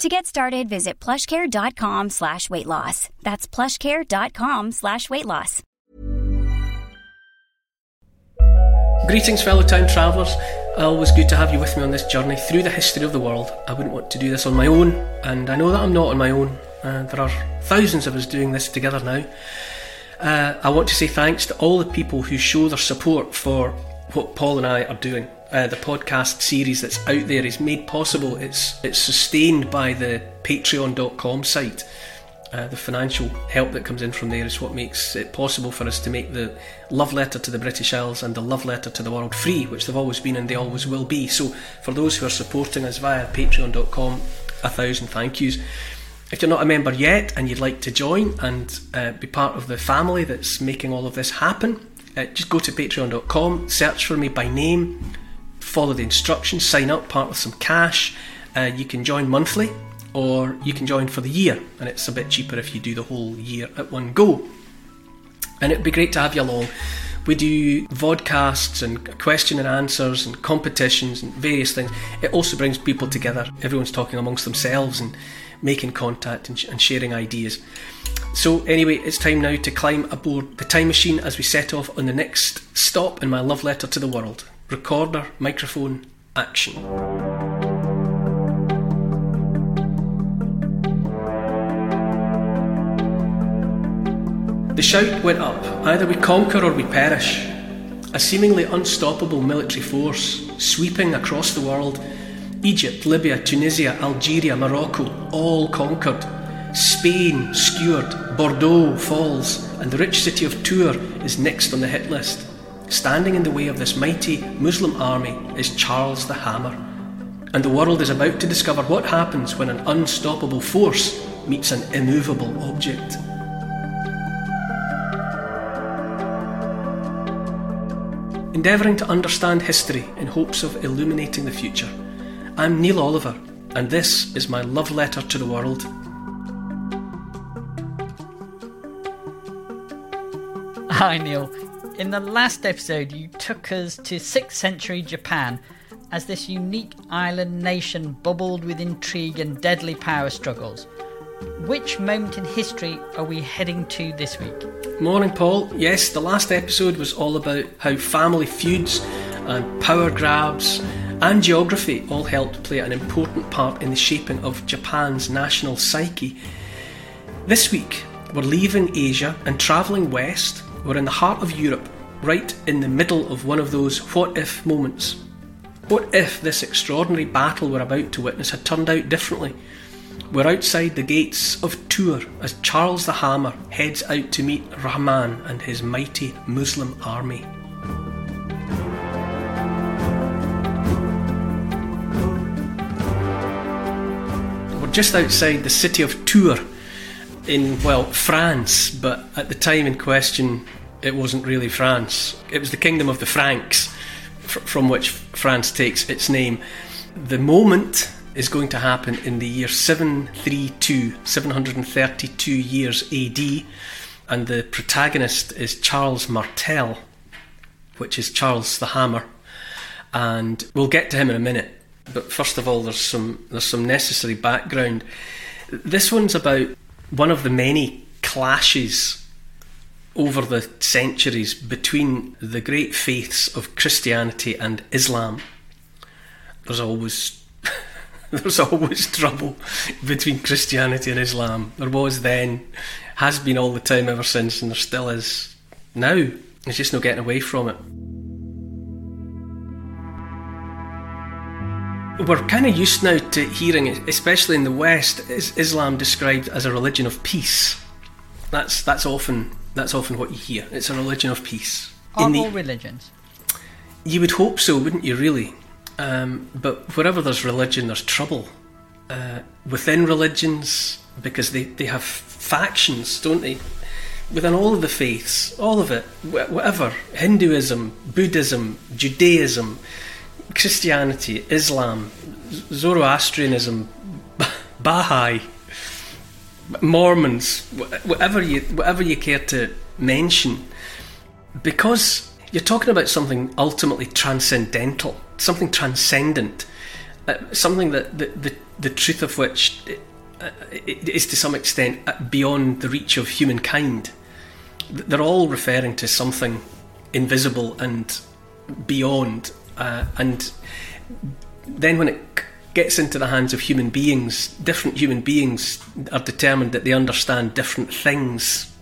To get started, visit plushcare.com slash weight loss. That's plushcare.com slash weight loss. Greetings, fellow time travellers. Always good to have you with me on this journey through the history of the world. I wouldn't want to do this on my own, and I know that I'm not on my own. Uh, there are thousands of us doing this together now. Uh, I want to say thanks to all the people who show their support for what Paul and I are doing. Uh, the podcast series that's out there is made possible. It's it's sustained by the Patreon.com site. Uh, the financial help that comes in from there is what makes it possible for us to make the love letter to the British Isles and the love letter to the world free, which they've always been and they always will be. So, for those who are supporting us via Patreon.com, a thousand thank yous. If you're not a member yet and you'd like to join and uh, be part of the family that's making all of this happen, uh, just go to patreon.com, search for me by name, follow the instructions, sign up, part with some cash. Uh, you can join monthly or you can join for the year, and it's a bit cheaper if you do the whole year at one go. And it'd be great to have you along. We do vodcasts and question and answers and competitions and various things. It also brings people together. Everyone's talking amongst themselves and making contact and, sh- and sharing ideas. So, anyway, it's time now to climb aboard the time machine as we set off on the next stop in my love letter to the world. Recorder, microphone, action. The shout went up either we conquer or we perish. A seemingly unstoppable military force sweeping across the world. Egypt, Libya, Tunisia, Algeria, Morocco, all conquered. Spain skewered, Bordeaux falls, and the rich city of Tours is next on the hit list. Standing in the way of this mighty Muslim army is Charles the Hammer. And the world is about to discover what happens when an unstoppable force meets an immovable object. Endeavouring to understand history in hopes of illuminating the future. I'm Neil Oliver, and this is my love letter to the world. Hi, Neil. In the last episode, you took us to 6th century Japan as this unique island nation bubbled with intrigue and deadly power struggles. Which moment in history are we heading to this week? Morning, Paul. Yes, the last episode was all about how family feuds and power grabs and geography all helped play an important part in the shaping of Japan's national psyche. This week, we're leaving Asia and travelling west. We're in the heart of Europe, right in the middle of one of those what if moments. What if this extraordinary battle we're about to witness had turned out differently? We're outside the gates of Tours as Charles the Hammer heads out to meet Rahman and his mighty Muslim army. We're just outside the city of Tours in, well, France, but at the time in question, it wasn't really France. It was the kingdom of the Franks, fr- from which France takes its name. The moment is going to happen in the year 732, 732 years AD, and the protagonist is Charles Martel, which is Charles the Hammer, and we'll get to him in a minute. But first of all, there's some there's some necessary background. This one's about one of the many clashes over the centuries between the great faiths of Christianity and Islam. There's always there's always trouble between Christianity and Islam. There was then, has been all the time ever since, and there still is now. There's just no getting away from it. We're kind of used now to hearing, especially in the West, is Islam described as a religion of peace. That's that's often that's often what you hear. It's a religion of peace. Are all religions? You would hope so, wouldn't you? Really, um, but wherever there's religion, there's trouble. Uh, within religions, because they, they have factions, don't they? Within all of the faiths, all of it, whatever Hinduism, Buddhism, Judaism, Christianity, Islam, Zoroastrianism, Baha'i, Mormons, whatever you whatever you care to mention, because you're talking about something ultimately transcendental, something transcendent, uh, something that the, the the truth of which uh, is to some extent uh, beyond the reach of humankind. They're all referring to something invisible and beyond, uh, and then when it gets into the hands of human beings, different human beings are determined that they understand different things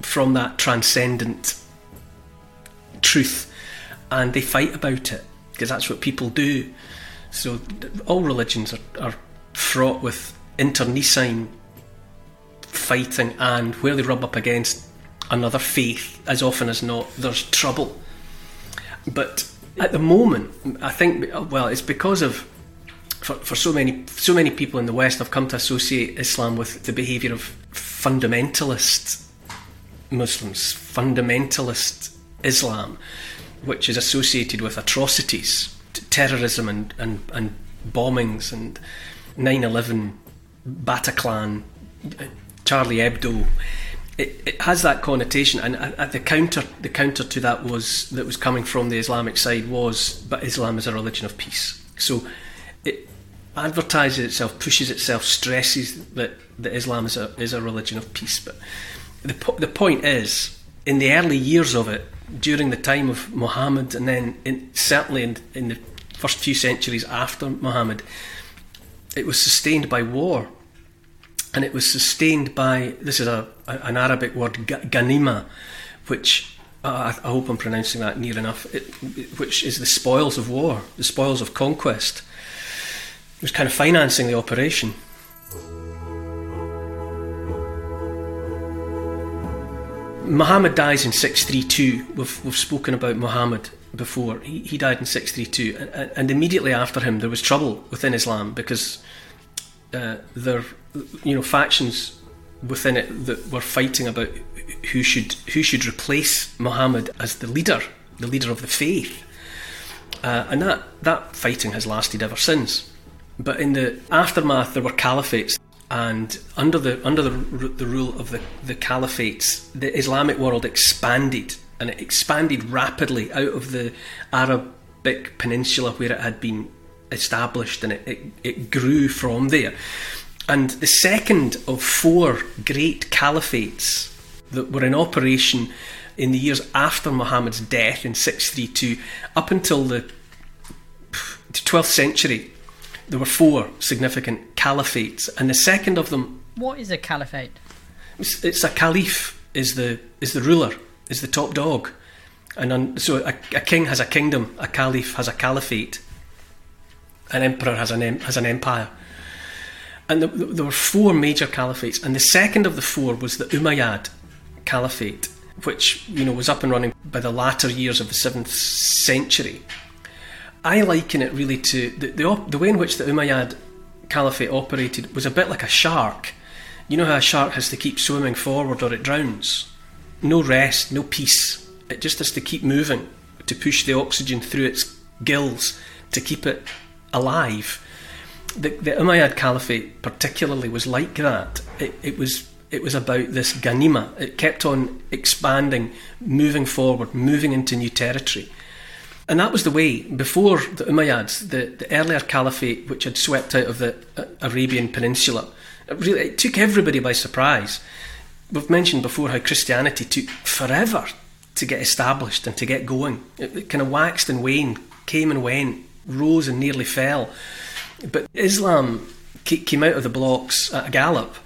from that transcendent truth and they fight about it because that's what people do. So all religions are, are fraught with internecine fighting and where they rub up against another faith, as often as not, there's trouble. But at the moment, I think, well, it's because of for, for so many so many people in the West have come to associate Islam with the behaviour of fundamentalist Muslims, fundamentalist Islam, which is associated with atrocities, terrorism and, and, and bombings and 9-11, Bataclan, uh, Charlie Hebdo. It, it, has that connotation, and uh, the counter the counter to that was that was coming from the Islamic side was, but Islam is a religion of peace. So it advertises itself, pushes itself, stresses that, that Islam is a, is a religion of peace. But the, po- the point is, in the early years of it, during the time of Muhammad, and then in, certainly in, in the first few centuries after Muhammad, it was sustained by war. And it was sustained by, this is a, an Arabic word, ganima, which uh, I, hope I'm pronouncing that near enough, it, which is the spoils of war, the spoils of conquest It was kind of financing the operation. Muhammad dies in 632. We've, we've spoken about Muhammad before. He, he died in 632, and, and, immediately after him, there was trouble within Islam because uh, there, you know, factions within it that were fighting about who should who should replace Muhammad as the leader, the leader of the faith, uh, and that that fighting has lasted ever since. But in the aftermath, there were caliphates, and under the under the, the rule of the, the caliphates, the Islamic world expanded, and it expanded rapidly out of the Arabic peninsula where it had been established, and it, it, it grew from there. And the second of four great caliphates that were in operation in the years after Muhammad's death in 632 up until the 12th century there were four significant caliphates, and the second of them. What is a caliphate? It's, it's a caliph is the is the ruler, is the top dog, and on, so a, a, king has a kingdom, a caliph has a caliphate, an emperor has an has an empire. And the, the, there were four major caliphates, and the second of the four was the Umayyad Caliphate, which you know was up and running by the latter years of the seventh century. I liken it really to the, the, the way in which the Umayyad Caliphate operated was a bit like a shark. You know how a shark has to keep swimming forward or it drowns? No rest, no peace. It just has to keep moving to push the oxygen through its gills to keep it alive. The, the Umayyad Caliphate, particularly, was like that. It, it was it was about this ganima. It kept on expanding, moving forward, moving into new territory. And that was the way before the Umayyads, the, the earlier caliphate which had swept out of the uh, Arabian Peninsula. It really, it took everybody by surprise. We've mentioned before how Christianity took forever to get established and to get going. It, it kind of waxed and waned, came and went, rose and nearly fell. But Islam came out of the blocks at a gallop,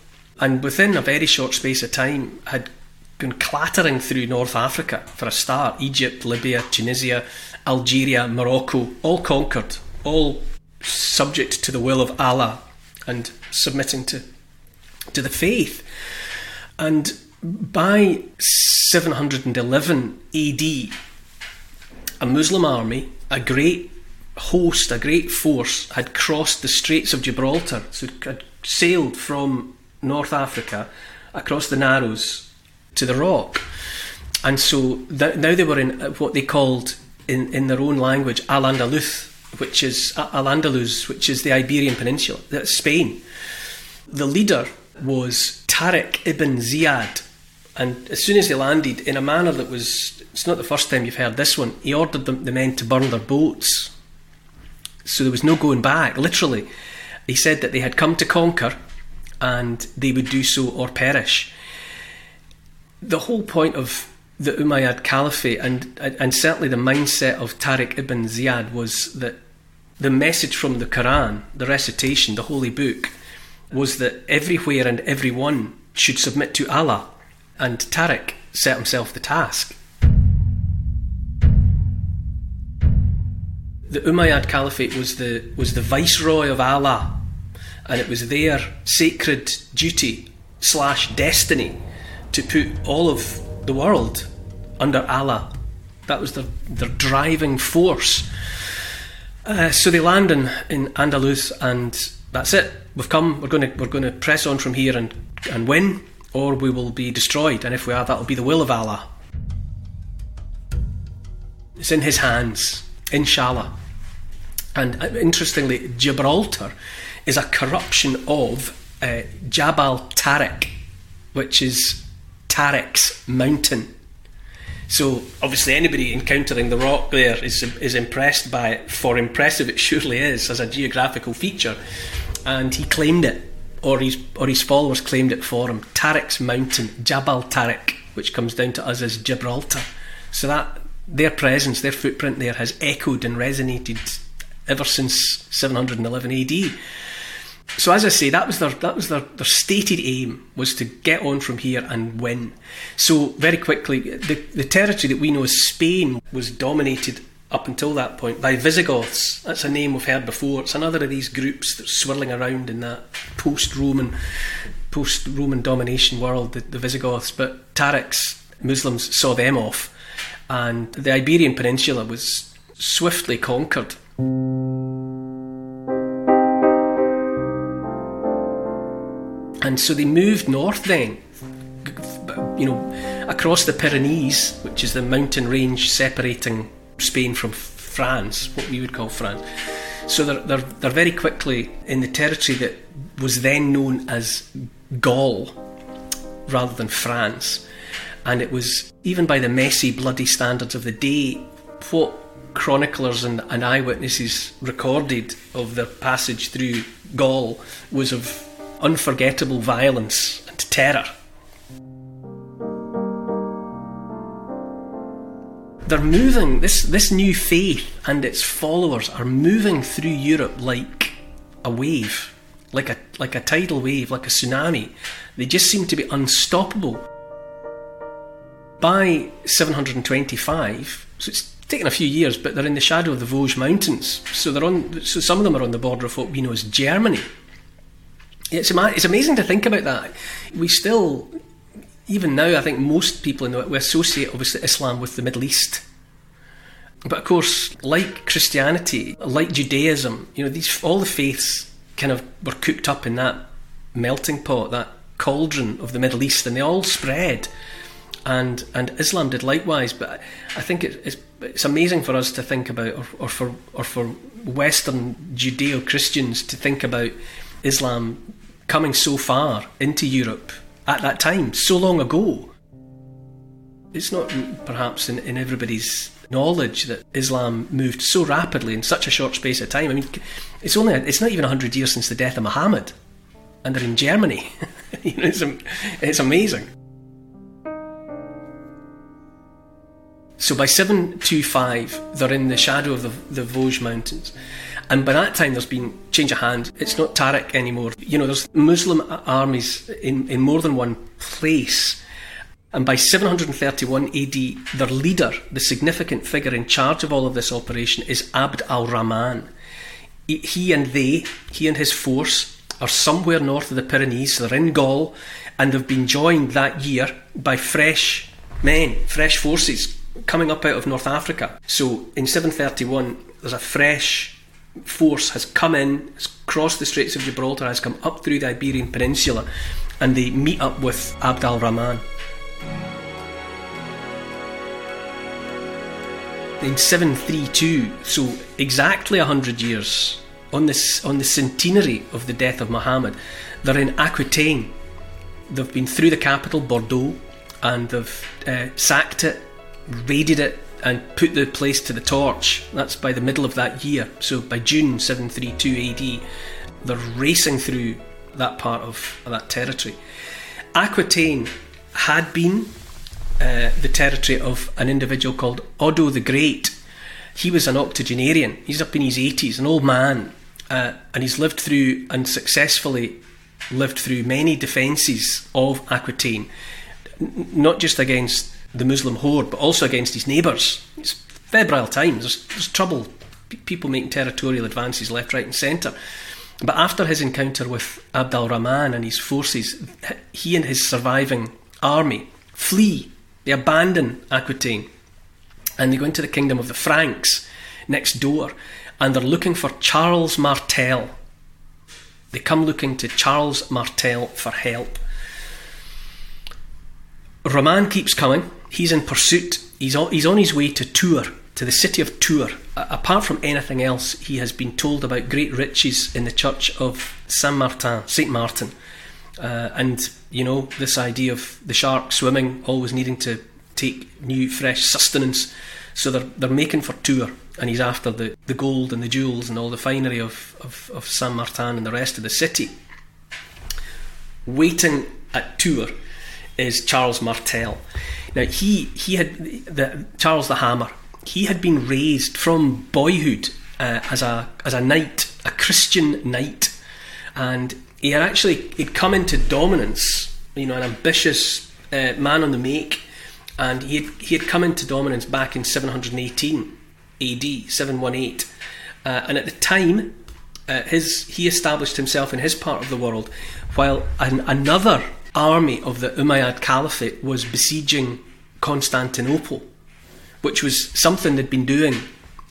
and within a very short space of time had gone clattering through North Africa for a start. Egypt, Libya, Tunisia, Algeria, Morocco, all conquered, all subject to the will of Allah and submitting to, to the faith. And by 711 AD, a Muslim army, a great host, a great force, had crossed the Straits of Gibraltar, so had sailed from North Africa across the Narrows to the Rock. And so th- now they were in uh, what they called, in, in their own language, Al Andalus, which is Al Andalus, which is the Iberian Peninsula, that's Spain. The leader was Tariq ibn Ziyad, and as soon as they landed, in a manner that was, it's not the first time you've heard this one, he ordered the men to burn their boats. So there was no going back, literally. He said that they had come to conquer and they would do so or perish. The whole point of the Umayyad Caliphate and, and certainly the mindset of Tariq ibn Ziyad was that the message from the Quran, the recitation, the holy book, was that everywhere and everyone should submit to Allah. And Tariq set himself the task. The Umayyad Caliphate was the, was the viceroy of Allah, and it was their sacred duty slash destiny to put all of the world under Allah. That was their, their driving force. Uh, so they land in, in Andalus, and that's it. We've come. We're going to we're going to press on from here and and win, or we will be destroyed. And if we are, that will be the will of Allah. It's in His hands, inshallah. And uh, interestingly, Gibraltar is a corruption of uh, Jabal Tariq, which is Tariq's mountain. So obviously, anybody encountering the rock there is is impressed by it. For impressive it surely is as a geographical feature, and he claimed it, or his or his followers claimed it for him. Tariq's mountain, Jabal Tariq, which comes down to us as Gibraltar. So that their presence, their footprint there, has echoed and resonated ever since 711 AD. So as I say, that was their that was their, their stated aim was to get on from here and win. So very quickly, the, the territory that we know as Spain was dominated up until that point by Visigoths. That's a name we've heard before. It's another of these groups that's swirling around in that post-Roman post-Roman domination world, the, the Visigoths. But Tariq's Muslims saw them off, and the Iberian Peninsula was swiftly conquered. And so they moved north then, you know, across the Pyrenees, which is the mountain range separating Spain from France, what we would call France. So they're, they're, they're very quickly in the territory that was then known as Gaul rather than France. And it was, even by the messy, bloody standards of the day, what chroniclers and, and eyewitnesses recorded of their passage through Gaul was of unforgettable violence and terror. They're moving, this, this new faith and its followers are moving through Europe like a wave, like a, like a tidal wave, like a tsunami. They just seem to be unstoppable. By 725, so it's taken a few years, but they're in the shadow of the Vosges Mountains. So they're on. So some of them are on the border of what we know as Germany. It's, it's amazing to think about that. We still, even now, I think most people in the, we associate obviously Islam with the Middle East. But of course, like Christianity, like Judaism, you know, these all the faiths kind of were cooked up in that melting pot, that cauldron of the Middle East, and they all spread. And and Islam did likewise. But I think it, it's it's amazing for us to think about, or, or for or for Western Judeo Christians to think about Islam coming so far into Europe at that time, so long ago. It's not perhaps in, in everybody's knowledge that Islam moved so rapidly in such a short space of time. I mean, it's only it's not even hundred years since the death of Muhammad, and they're in Germany. you know, it's, it's amazing. So by 725, they're in the shadow of the, the Vosges Mountains. And by that time, there's been change of hand. It's not Tariq anymore. You know, there's Muslim armies in, in more than one place. And by 731 AD, their leader, the significant figure in charge of all of this operation, is Abd al Rahman. He and they, he and his force, are somewhere north of the Pyrenees. They're in Gaul and they've been joined that year by fresh men, fresh forces coming up out of North Africa. So in 731, there's a fresh force has come in, has crossed the Straits of Gibraltar, has come up through the Iberian Peninsula, and they meet up with Abd al Rahman. In 732, so exactly 100 years on, this, on the centenary of the death of Muhammad, they're in Aquitaine. They've been through the capital, Bordeaux, and they've uh, sacked it, raided it, and put the place to the torch. That's by the middle of that year. So by June 732 AD, they're racing through that part of that territory. Aquitaine had been uh, the territory of an individual called Odo the Great. He was an octogenarian. He's up in his 80s, an old man, uh, and he's lived through and successfully lived through many defences of Aquitaine, not just against the Muslim horde, but also against his neighbours. It's febrile times. There's, there's trouble. P- people making territorial advances left, right, and centre. But after his encounter with Abd al Rahman and his forces, he and his surviving army flee. They abandon Aquitaine and they go into the kingdom of the Franks next door and they're looking for Charles Martel. They come looking to Charles Martel for help. Rahman keeps coming. He's in pursuit. He's on, he's on his way to Tours, to the city of Tours. Apart from anything else, he has been told about great riches in the church of Saint Martin, Saint Martin, uh, and you know this idea of the shark swimming, always needing to take new, fresh sustenance. So they're they're making for Tours, and he's after the, the gold and the jewels and all the finery of, of, of Saint Martin and the rest of the city. Waiting at Tours is Charles Martel. Now he he had the Charles the Hammer. He had been raised from boyhood uh, as a as a knight, a Christian knight, and he had actually he'd come into dominance. You know, an ambitious uh, man on the make, and he had, he had come into dominance back in 718 AD, 718, uh, and at the time. Uh, his he established himself in his part of the world, while an, another army of the Umayyad Caliphate was besieging Constantinople, which was something they'd been doing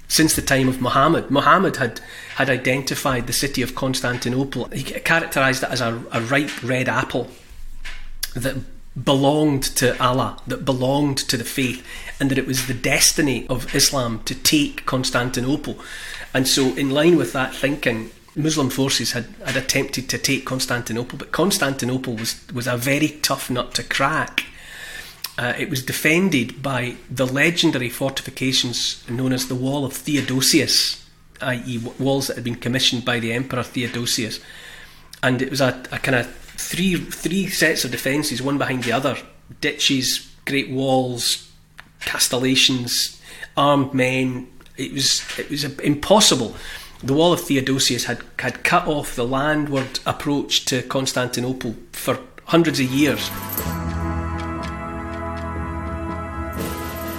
since the time of Muhammad. Muhammad had, had identified the city of Constantinople, he characterised it as a, a ripe red apple that belonged to Allah, that belonged to the faith, and that it was the destiny of Islam to take Constantinople. And so, in line with that thinking, Muslim forces had, had attempted to take Constantinople, but Constantinople was, was a very tough nut to crack. Uh, it was defended by the legendary fortifications known as the Wall of Theodosius, i.e., walls that had been commissioned by the Emperor Theodosius. And it was a, a kind of three three sets of defences, one behind the other ditches, great walls, castellations, armed men. It was it was impossible the wall of Theodosius had, had cut off the landward approach to Constantinople for hundreds of years.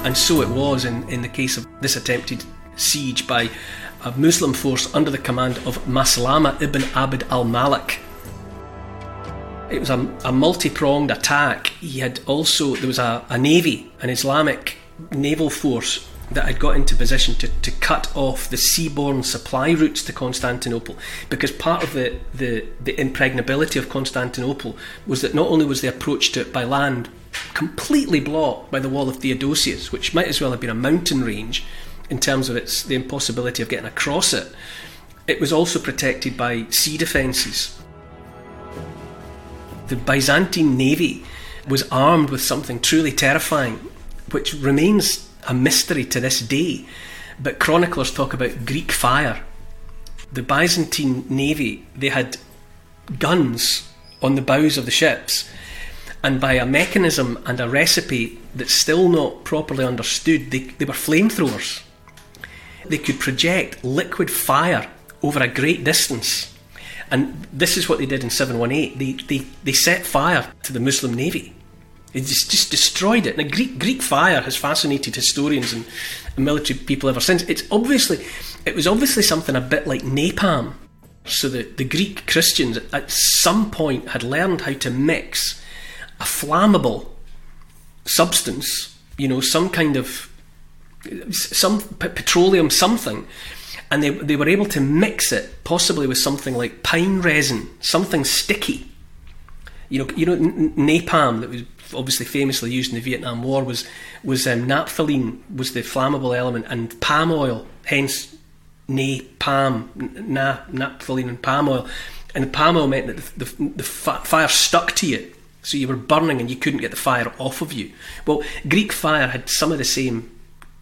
And so it was in, in the case of this attempted siege by a Muslim force under the command of Maslama ibn Abd al Malik. It was a, a multi pronged attack. He had also, there was a, a navy, an Islamic naval force that had got into position to, to cut off the seaborne supply routes to Constantinople because part of the, the, the impregnability of Constantinople was that not only was the approach to it by land completely blocked by the wall of Theodosius, which might as well have been a mountain range in terms of its the impossibility of getting across it, it was also protected by sea defences. The Byzantine navy was armed with something truly terrifying, which remains a mystery to this day. But chroniclers talk about Greek fire. The Byzantine navy, they had guns on the bows of the ships, and by a mechanism and a recipe that's still not properly understood, they, they were flamethrowers. They could project liquid fire over a great distance. And this is what they did in 718. They, they, they set fire to the Muslim navy It just, destroyed it. And Greek Greek fire has fascinated historians and, and military people ever since. It's obviously it was obviously something a bit like napalm. So the, the Greek Christians at some point had learned how to mix a flammable substance, you know, some kind of some p- petroleum something, and they they were able to mix it possibly with something like pine resin, something sticky. You know, you know, n- napalm that was obviously famously used in the Vietnam War was was um, naphthalene was the flammable element, and palm oil, hence napalm, na, naphthalene and palm oil. And the palm oil meant that the, the, the fire stuck to you, so you were burning and you couldn't get the fire off of you. Well, Greek fire had some of the same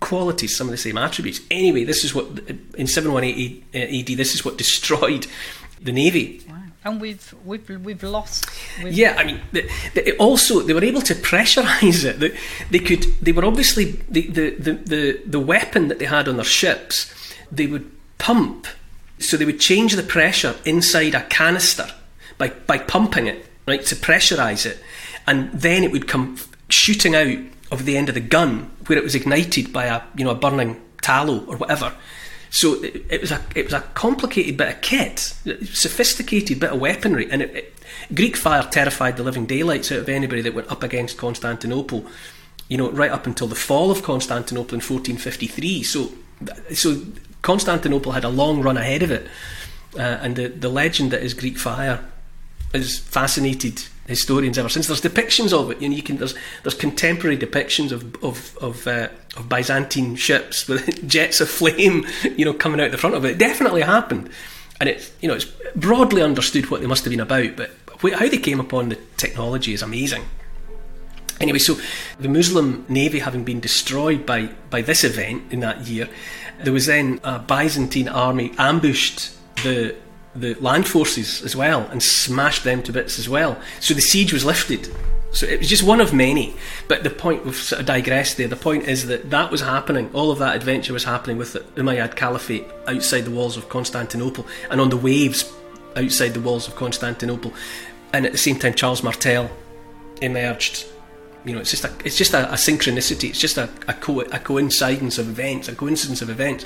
qualities, some of the same attributes. Anyway, this is what in 718 AD, this is what destroyed the navy. Wow. And we've we've we've lost. We've yeah, I mean, the, the, also they were able to pressurise it. They, they could. They were obviously the, the the the the weapon that they had on their ships. They would pump, so they would change the pressure inside a canister by by pumping it right to pressurise it, and then it would come shooting out of the end of the gun where it was ignited by a you know a burning tallow or whatever. So it, it was a it was a complicated bit of kit, sophisticated bit of weaponry, and it, it, Greek fire terrified the living daylights out of anybody that went up against Constantinople. You know, right up until the fall of Constantinople in 1453. So, so Constantinople had a long run ahead of it, uh, and the the legend that is Greek fire has fascinated historians ever since. There's depictions of it. You know, you can there's there's contemporary depictions of of of, uh, of Byzantine ships with jets of flame, you know, coming out the front of it. It definitely happened, and it's you know it's broadly understood what they must have been about, but how they came upon the technology is amazing. Anyway, so the Muslim navy having been destroyed by by this event in that year, there was then a Byzantine army ambushed the the land forces as well and smashed them to bits as well. So the siege was lifted. So it was just one of many. But the point, we've sort of digressed there, the point is that that was happening. All of that adventure was happening with the Umayyad Caliphate outside the walls of Constantinople and on the waves outside the walls of Constantinople. And at the same time, Charles Martel emerged. You know, it's just a, it's just a, a synchronicity. It's just a, a, co- a coincidence of events, a coincidence of events.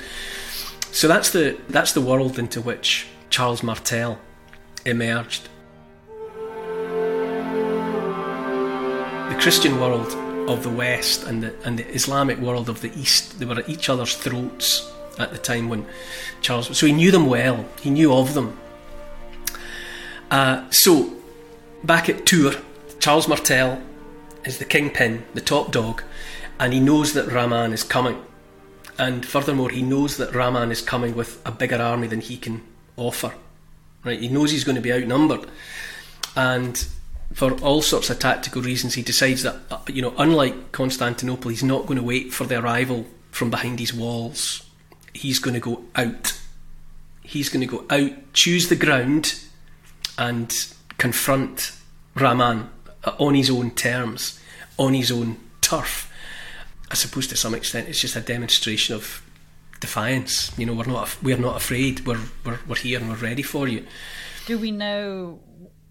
So that's the that's the world into which Charles Martel emerged. The Christian world of the West and the, and the Islamic world of the East, they were at each other's throats at the time when Charles. So he knew them well, he knew of them. Uh, so, back at Tours, Charles Martel is the kingpin, the top dog, and he knows that Rahman is coming. And furthermore, he knows that Rahman is coming with a bigger army than he can offer. Right, he knows he's going to be outnumbered, and for all sorts of tactical reasons, he decides that uh, you know, unlike Constantinople, he's not going to wait for the arrival from behind his walls. He's going to go out. He's going to go out, choose the ground, and confront Rahman uh, on his own terms, on his own turf. I suppose to some extent it's just a demonstration of defiance. You know, we're not we're not afraid. We're we're we're here and we're ready for you. Do we know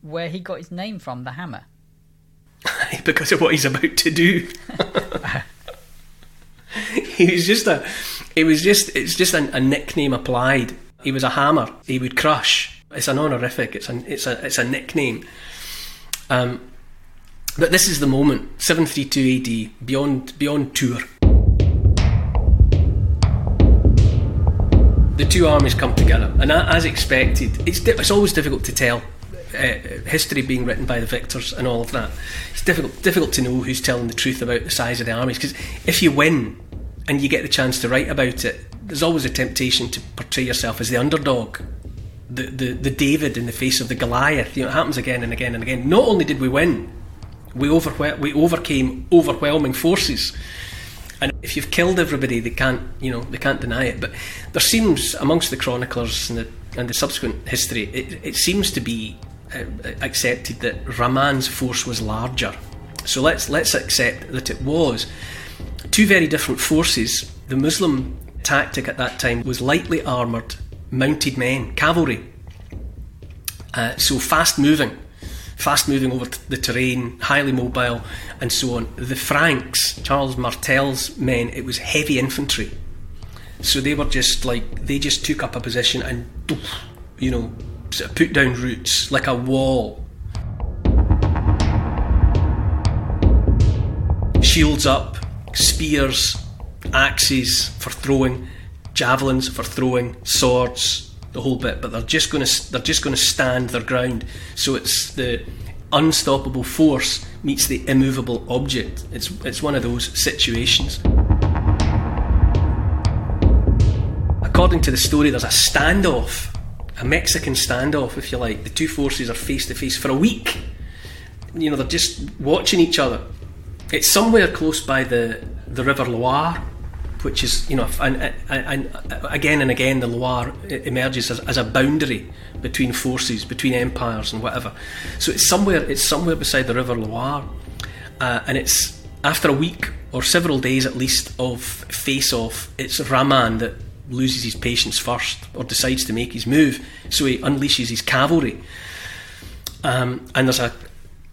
where he got his name from? The hammer. because of what he's about to do. he was just a. It was just. It's just a, a nickname applied. He was a hammer. He would crush. It's an honorific. It's a. It's a. It's a nickname. Um, but this is the moment. Seven three two AD. Beyond beyond Tours. The two armies come together, and as expected, it's di- it's always difficult to tell. Uh, history being written by the victors and all of that. It's difficult difficult to know who's telling the truth about the size of the armies because if you win and you get the chance to write about it, there's always a temptation to portray yourself as the underdog, the the, the David in the face of the Goliath. You know, it happens again and again and again. Not only did we win, we overwhel- we overcame overwhelming forces and if you've killed everybody, they can't, you know, they can't deny it. But there seems, amongst the chroniclers and the, and the subsequent history, it, it seems to be uh, accepted that Rahman's force was larger. So let's let's accept that it was two very different forces. The Muslim tactic at that time was lightly armoured, mounted men, cavalry. Uh, so fast moving, fast moving over the terrain, highly mobile, and so on. The Franks, Charles Martel's men, it was heavy infantry. So they were just like, they just took up a position and, you know, sort of put down roots like a wall. Shields up, spears, axes for throwing, javelins for throwing, swords, the whole bit. But they're just going to they're just going to stand their ground. So it's the unstoppable force meets the immovable object. It's it's one of those situations. According to the story, there's a standoff, a Mexican standoff, if you like. The two forces are face to face for a week. You know, they're just watching each other. It's somewhere close by the the River Loire, which is, you know, and, and, and again and again the Loire emerges as, as, a boundary between forces, between empires and whatever. So it's somewhere, it's somewhere beside the River Loire, uh, and it's after a week or several days at least of face-off. It's Rahman that loses his patience first, or decides to make his move. So he unleashes his cavalry. Um, and there's a,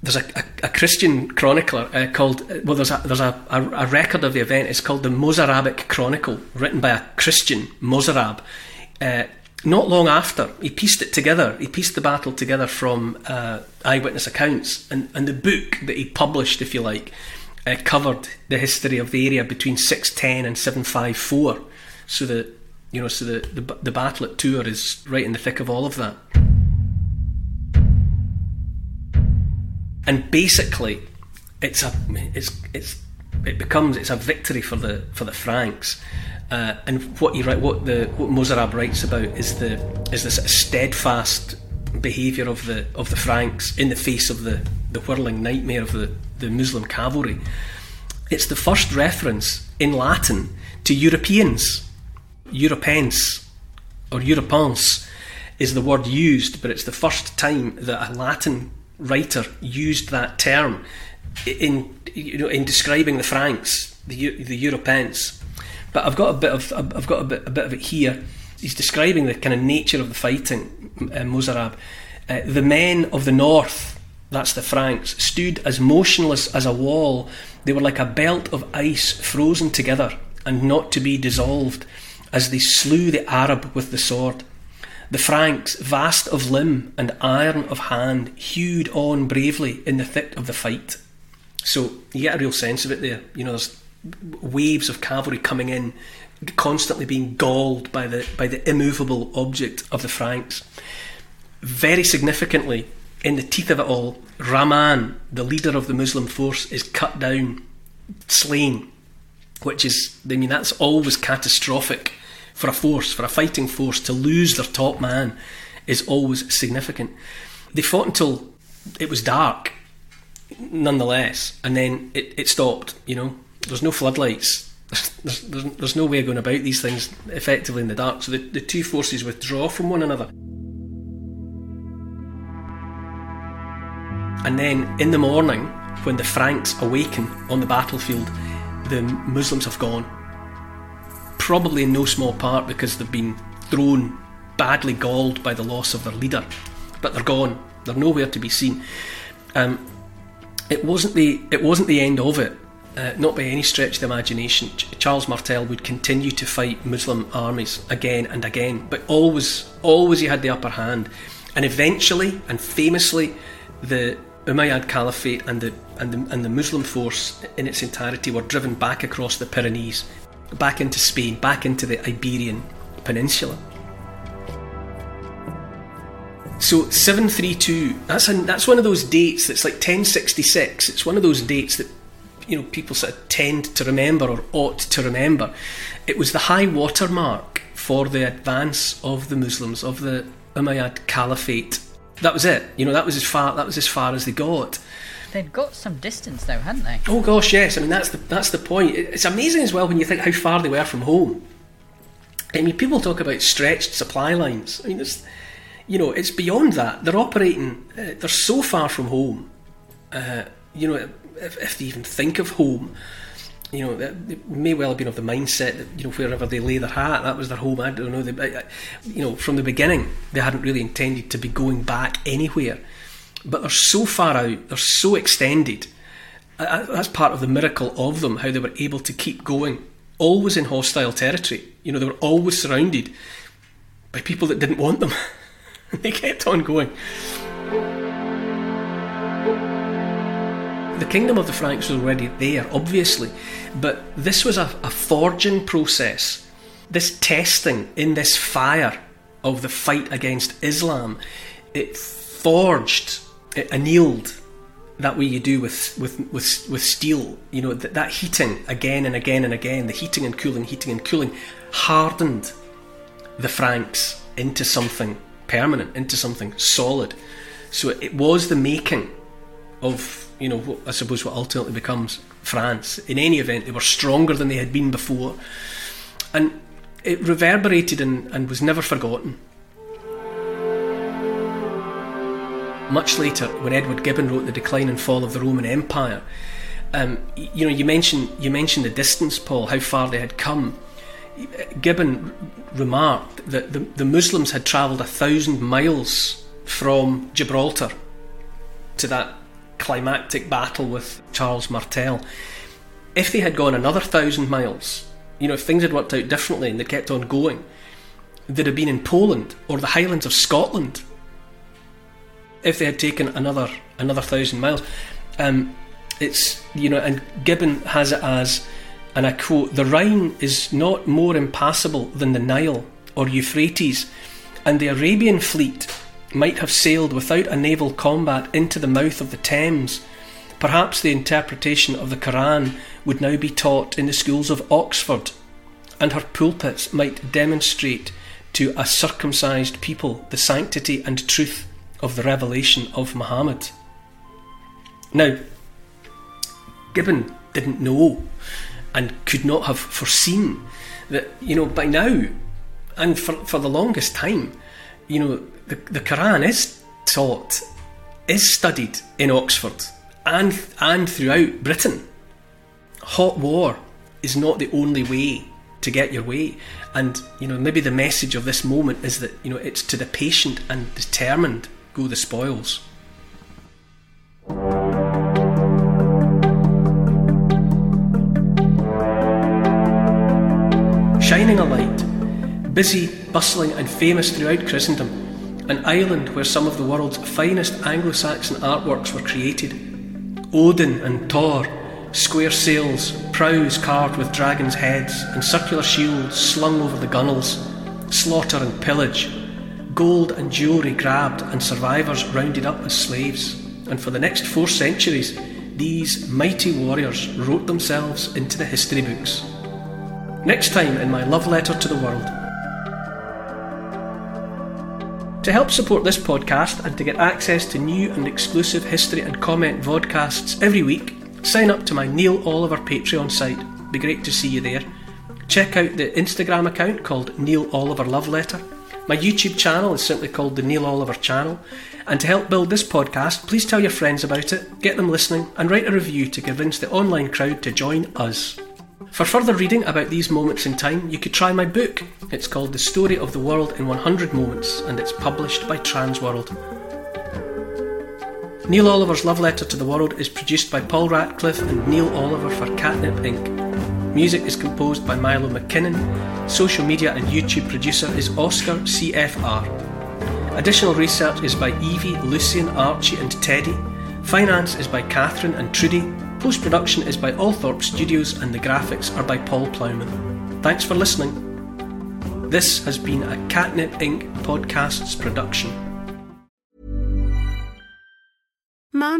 there's a, a, a Christian chronicler uh, called uh, well there's a there's a, a, record of the event. It's called the Mozarabic Chronicle written by a Christian Mozarab. Uh, not long after he pieced it together. He pieced the battle together from uh, eyewitness accounts. And, and the book that he published if you like uh, covered the history of the area between 610 and 754 so that you know so the, the, the battle at Tours is right in the thick of all of that and basically, it's a it's it's it becomes it's a victory for the for the Franks. Uh, and what he write, what the what Mozarab writes about is the is this steadfast behaviour of the of the Franks in the face of the the whirling nightmare of the the Muslim cavalry. It's the first reference in Latin to Europeans. Europeans or Europens is the word used, but it's the first time that a Latin writer used that term in you know in describing the Franks, the the Europeans. But I've got a bit of I've got a bit a bit of it here. He's describing the kind of nature of the fighting. Uh, Mozarab, uh, the men of the north, that's the Franks, stood as motionless as a wall. They were like a belt of ice frozen together and not to be dissolved, as they slew the Arab with the sword. The Franks, vast of limb and iron of hand, hewed on bravely in the thick of the fight. So you get a real sense of it there. You know, there's waves of cavalry coming in, constantly being galled by the by the immovable object of the Franks. Very significantly, in the teeth of it all, Rahman, the leader of the Muslim force, is cut down, slain, which is, I mean, that's always catastrophic for a force, for a fighting force, to lose their top man is always significant. They fought until it was dark, nonetheless, and then it, it stopped. You know, there's no floodlights. There's, there's, there's no way of going about these things effectively in the dark. So the, the two forces withdraw from one another. And then in the morning, when the Franks awaken on the battlefield, the Muslims have gone probably in no small part because they've been thrown badly galled by the loss of their leader. But they're gone. They're nowhere to be seen. Um, it wasn't the it wasn't the end of it. Uh, not by any stretch of the imagination. Ch- Charles Martel would continue to fight Muslim armies again and again, but always, always he had the upper hand. And eventually, and famously, the Umayyad Caliphate and the, and the and the Muslim force in its entirety were driven back across the Pyrenees back into Spain, back into the Iberian Peninsula. So 732, that's, a, that's one of those dates that's like 1066. It's one of those dates that you know people sort of tend to remember or ought to remember. It was the high water mark for the advance of the Muslims, of the Umayyad Caliphate. That was it. You know, that was as far that was as far as they got. They'd got some distance though, hadn't they? Oh gosh, yes. I mean that's the that's the point. It's amazing as well when you think how far they were from home. I mean, people talk about stretched supply lines. I mean, it's you know, it's beyond that. They're operating. Uh, they're so far from home. Uh, you know, if, if, they even think of home, you know, they may well have been of the mindset that you know wherever they lay their hat, that was their home. I don't know. They, you know, from the beginning, they hadn't really intended to be going back anywhere but they're so far out, they're so extended. That's part of the miracle of them, how they were able to keep going, always in hostile territory. You know, they were always surrounded by people that didn't want them. they kept on going. The kingdom of the Franks was already there, obviously, but this was a, a forging process. This testing in this fire of the fight against Islam, it forged, annealed that way you do with, with, with, with steel. You know, that, that heating again and again and again, the heating and cooling, heating and cooling, hardened the Franks into something permanent, into something solid. So it was the making of you know, I suppose what ultimately becomes France. In any event, they were stronger than they had been before, and it reverberated and, and was never forgotten. Much later, when Edward Gibbon wrote *The Decline and Fall of the Roman Empire*, um, you know, you mentioned you mentioned the distance, Paul, how far they had come. Gibbon remarked that the, the Muslims had travelled a thousand miles from Gibraltar to that climactic battle with Charles Martel. If they had gone another thousand miles, you know, if things had worked out differently and they kept on going, they'd have been in Poland or the Highlands of Scotland. If they had taken another another thousand miles, um, it's you know, and Gibbon has it as, and I quote: "The Rhine is not more impassable than the Nile or Euphrates, and the Arabian fleet might have sailed without a naval combat into the mouth of the Thames. Perhaps the interpretation of the Koran would now be taught in the schools of Oxford, and her pulpits might demonstrate to a circumcised people the sanctity and truth of the revelation of Muhammad. Now, Gibbon didn't know and could not have foreseen that, you know, by now, and for, for the longest time, you know, the, the Quran is taught, is studied in Oxford and, and throughout Britain. Hot war is not the only way to get your way. And, you know, maybe the message of this moment is that, you know, it's to the patient and determined go the spoils. Shining a light, busy, bustling, and famous throughout Christendom, an island where some of the world's finest Anglo Saxon artworks were created. Odin and Thor, square sails, prows carved with dragons' heads, and circular shields slung over the gunwales, slaughter and pillage, gold and jewellery grabbed, and survivors rounded up as slaves. And for the next four centuries, these mighty warriors wrote themselves into the history books. Next time in my love letter to the world, to help support this podcast and to get access to new and exclusive history and comment vodcasts every week, sign up to my Neil Oliver Patreon site. Be great to see you there. Check out the Instagram account called Neil Oliver Love Letter. My YouTube channel is simply called the Neil Oliver Channel. And to help build this podcast, please tell your friends about it, get them listening, and write a review to convince the online crowd to join us. For further reading about these moments in time, you could try my book. It's called The Story of the World in 100 Moments, and it's published by Transworld. Neil Oliver's Love Letter to the World is produced by Paul Ratcliffe and Neil Oliver for Catnip Inc. Music is composed by Milo McKinnon. Social media and YouTube producer is Oscar CFR. Additional research is by Evie, Lucian, Archie, and Teddy. Finance is by Catherine and Trudy. Post production is by Althorpe Studios and the graphics are by Paul Plowman. Thanks for listening. This has been a Catnip Inc. podcasts production.